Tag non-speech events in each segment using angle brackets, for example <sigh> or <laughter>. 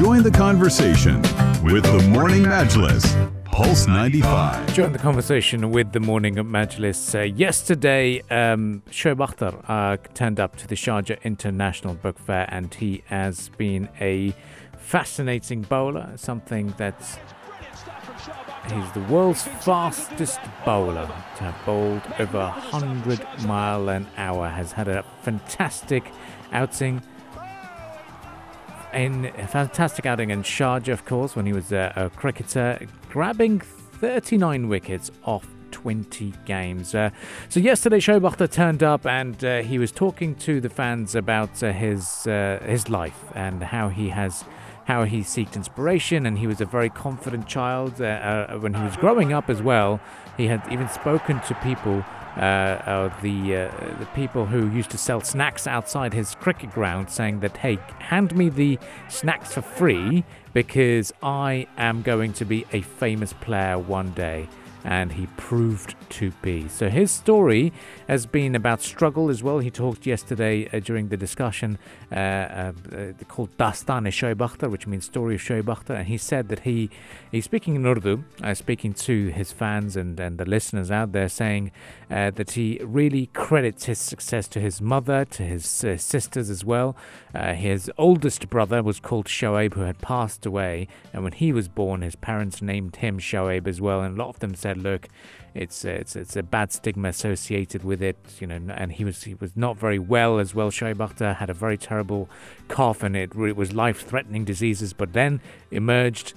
Join the conversation with the Morning Majlis, Pulse 95. Join the conversation with the morning at Majlis. Uh, yesterday, um, Shoaib Akhtar uh, turned up to the Sharjah International Book Fair and he has been a fascinating bowler, something that's He's the world's fastest bowler to have bowled over 100 mile an hour. Has had a fantastic outing in fantastic outing in Sharjah, of course, when he was a, a cricketer, grabbing 39 wickets off 20 games. Uh, so yesterday, Shoaib Akhtar turned up and uh, he was talking to the fans about uh, his uh, his life and how he has how he seeked inspiration and he was a very confident child uh, uh, when he was growing up as well. He had even spoken to people uh, the uh, the people who used to sell snacks outside his cricket ground, saying that, "Hey, hand me the snacks for free because I am going to be a famous player one day." And he proved to be. So his story has been about struggle as well. He talked yesterday uh, during the discussion uh, uh, called Dastan Akhtar, which means story of Shoaib Akhtar. And he said that he he's speaking in Urdu, uh, speaking to his fans and, and the listeners out there, saying uh, that he really credits his success to his mother, to his uh, sisters as well. his oldest brother was called Shoaib, who had passed away, and when he was born, his parents named him Shoaib as well, and a lot of them said said, "Look, it's it's it's a bad stigma associated with it, you know." And he was he was not very well as well. Shoaib had a very terrible cough, and it, it was life-threatening diseases. But then emerged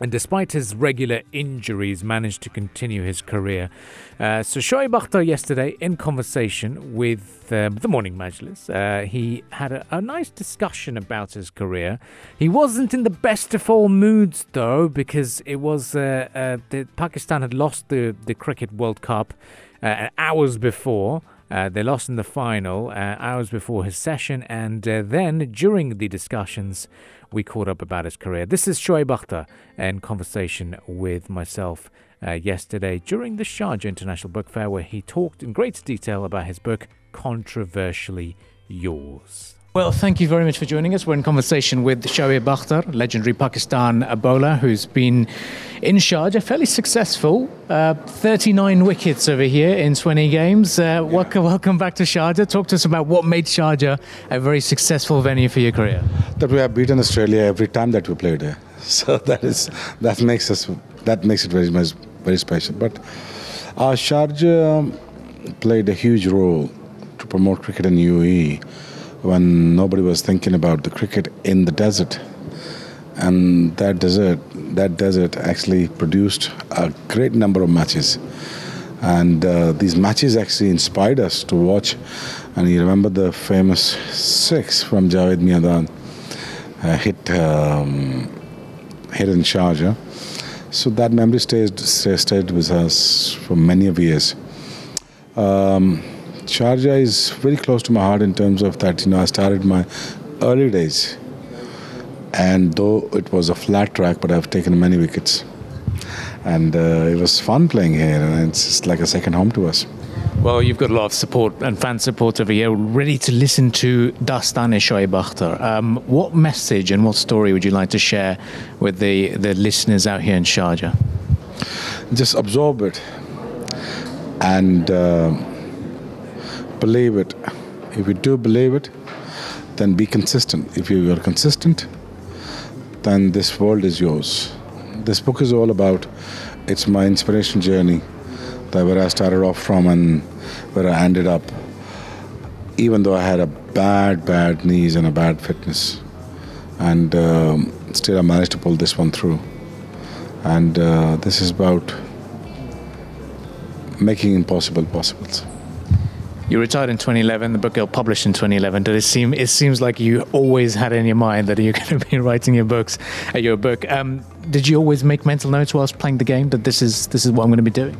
and despite his regular injuries, managed to continue his career. Uh, so Shoaib Akhtar yesterday, in conversation with uh, the Morning Majlis, uh, he had a, a, nice discussion about his career. He wasn't in the best of all moods though, because it was uh, uh, Pakistan had lost the the Cricket World Cup uh, hours before. Uh, they lost in the final uh, hours before his session, and uh, then during the discussions, we caught up about his career. This is Shoaib Akhtar in conversation with myself uh, yesterday during the Sharjah International Book Fair, where he talked in great detail about his book, Controversially Yours. Well, thank you very much for joining us. We're in conversation with Shoaib Akhtar, legendary Pakistan bowler who's been in Sharjah, fairly successful. Uh, 39 wickets over here in 20 games. Uh, yeah. welcome, welcome back to Sharjah. Talk to us about what made Sharjah a very successful venue for your career. That we have beaten Australia every time that we played there. <laughs> So that is that makes us that makes it very much very special. But uh, Sharjah played a huge role to promote cricket in UAE when nobody was thinking about the cricket in the desert. And that desert, that desert actually produced a great number of matches. And uh, these matches actually inspired us to watch. And you remember the famous six from Javed Miandad uh, hit, um, hit in Sharjah. So that memory stayed, stayed with us for many of years. Um, Sharjah is very close to my heart in terms of that, you know, I started my early days. And though it was a flat track, but I've taken many wickets. And uh, it was fun playing here, and it's just like a second home to us. Well, you've got a lot of support and fan support over here, ready to listen to Dastan Shoaib Akhtar. Um, what message and what story would you like to share with the, the listeners out here in Sharjah? Just absorb it and uh, believe it. If you do believe it, then be consistent. If you are consistent, then this world is yours. This book is all about it's my inspiration journey, that where I started off from and where I ended up. Even though I had a bad, bad knees and a bad fitness, and um, still I managed to pull this one through. And uh, this is about making impossible possibles. You retired in 2011. The book got published in 2011. Did it seem? It seems like you always had in your mind that you're <laughs> going to be writing your books, uh, your book. Um, did you always make mental notes whilst playing the game that this is this is what I'm going to be doing?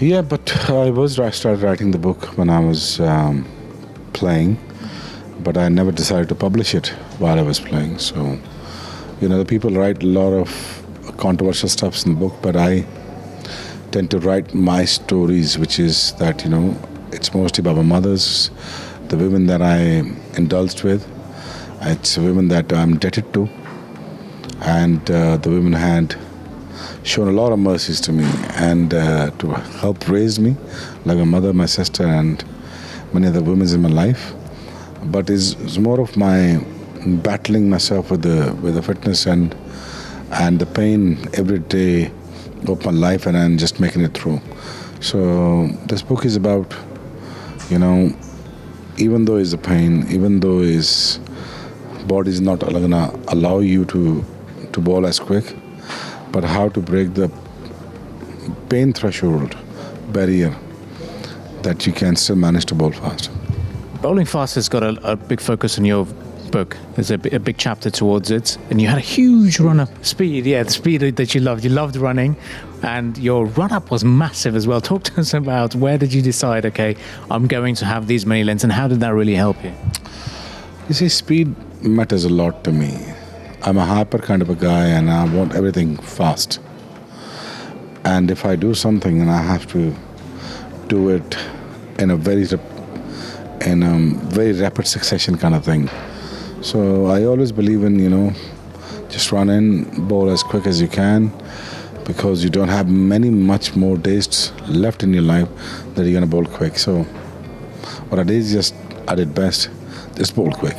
Yeah, but I was I started writing the book when I was um, playing, but I never decided to publish it while I was playing. So, you know, the people write a lot of controversial stuffs in the book, but I tend to write my stories, which is that you know it's mostly about my mothers, the women that I indulged with. It's women that I'm indebted to. and uh, the women had shown a lot of mercies to me and uh, to help raise me, like my mother, my sister, and many other women in my life. But it's, it's more of my battling myself with the with the fitness and and the pain every day of my life, and I'm just making it through. So this book is about, you know, even though it's a pain, even though his body is not gonna allow you to to bowl as quick, but how to break the pain threshold barrier that you can still manage to bowl fast. Bowling fast has got a, a big focus on your book. There's a, a, big chapter towards it, and you had a huge run up speed. Yeah, the speed that you loved. You loved running, and your run up was massive as well. Talk to us about where did you decide? Okay, I'm going to have these many lengths, and how did that really help you? You see, speed matters a lot to me. I'm a hyper kind of a guy, and I want everything fast. And if I do something, and I have to do it in a very in a very rapid succession kind of thing. So I always believe in you know just run in, bowl as quick as you can, because you don't have many much more days left in your life that you're gonna bowl quick. So what I did is just I did best, just bowl quick.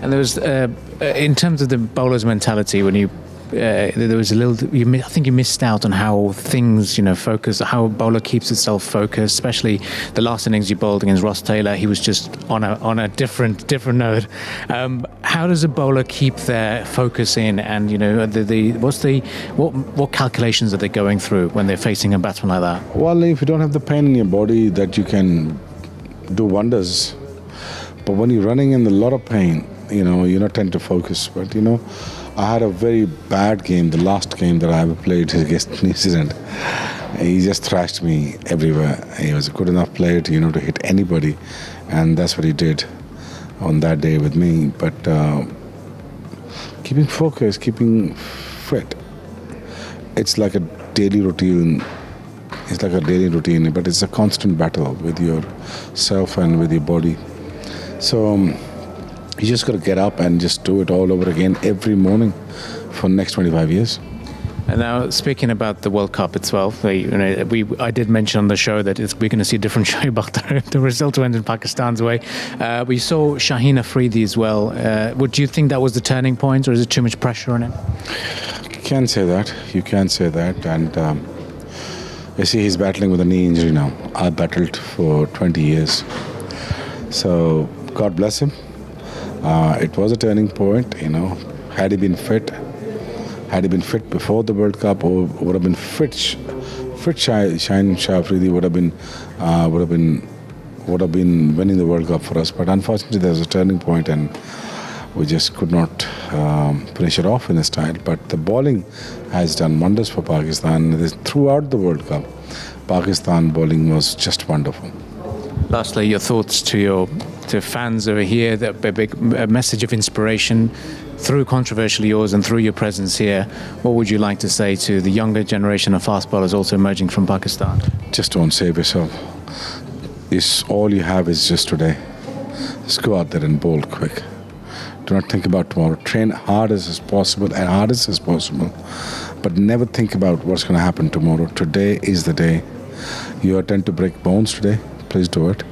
And there was, uh, uh in terms of the bowler's mentality, when you uh, there was a little. You, I think you missed out on how things, you know, focus. How a bowler keeps itself focused. Especially the last innings you bowled against Ross Taylor, he was just on a on a different different note. Um, how does a bowler keep their focus in? And you know, the, the what's the what what calculations are they going through when they're facing a batsman like that? Well, if you don't have the pain in your body, that you can do wonders. But when you're running in a lot of pain, you know, you don't tend to focus. But you know I had a very bad game, the last game that I ever played <laughs> against New Zealand. He just thrashed me everywhere. He was a good enough player to, you know, to hit anybody, and that's what he did on that day with me. But uh, keeping focus, keeping fit, it's like a daily routine. It's like a daily routine, but it's a constant battle with yourself and with your body. So. Um, you just got to get up and just do it all over again every morning for the next 25 years. And now, speaking about the World Cup itself, we, you know, we I did mention on the show that we're going to see a different <laughs> Shoaib Akhtar. the result went in Pakistan's way. Uh, we saw Shaheen Afridi as well. Uh, would you think that was the turning point, or is it too much pressure on him? You can say that. You can say that. And um, you see, he's battling with a knee injury now. I battled for 20 years. So, God bless him. Uh, it was a turning point, you know. Had he been fit, had he been fit before the World Cup, or would have been fit, fit Shaheen Shah Afridi would have been, uh, would have been, would have been winning the World Cup for us. But unfortunately, there was a turning point, and we just could not um, finish it off in the style. But the bowling has done wonders for Pakistan. Throughout the World Cup, Pakistan bowling was just wonderful. Lastly, your thoughts to your to fans over here, that a big a message of inspiration through controversial yours and through your presence here. What would you like to say to the younger generation of fast bowlers also emerging from Pakistan? Just don't save yourself. This all you have is just today. Just go out there and bowl quick. Do not think about tomorrow. Train hard as possible and hardest as possible, but never think about what's going to happen tomorrow. Today is the day. You tend to break bones today. Please do it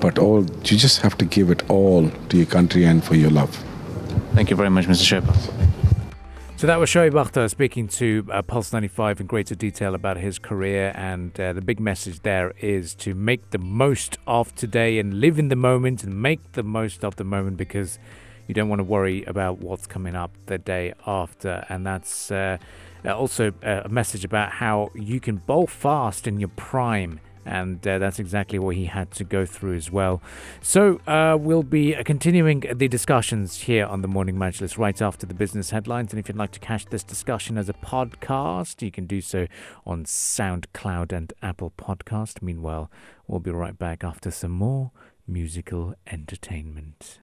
but all you just have to give it all to your country and for your love. Thank you very much, Mr. Sherpa. So that was Shoaib Akhtar speaking to uh, Pulse 95 in greater detail about his career. And uh, the big message there is to make the most of today and live in the moment and make the most of the moment because you don't want to worry about what's coming up the day after. And that's uh, also a message about how you can bowl fast in your prime and uh, that's exactly what he had to go through as well. So uh, we'll be uh, continuing the discussions here on the Morning Majlis right after the business headlines. And if you'd like to catch this discussion as a podcast, you can do so on SoundCloud and Apple Podcast. Meanwhile, we'll be right back after some more musical entertainment.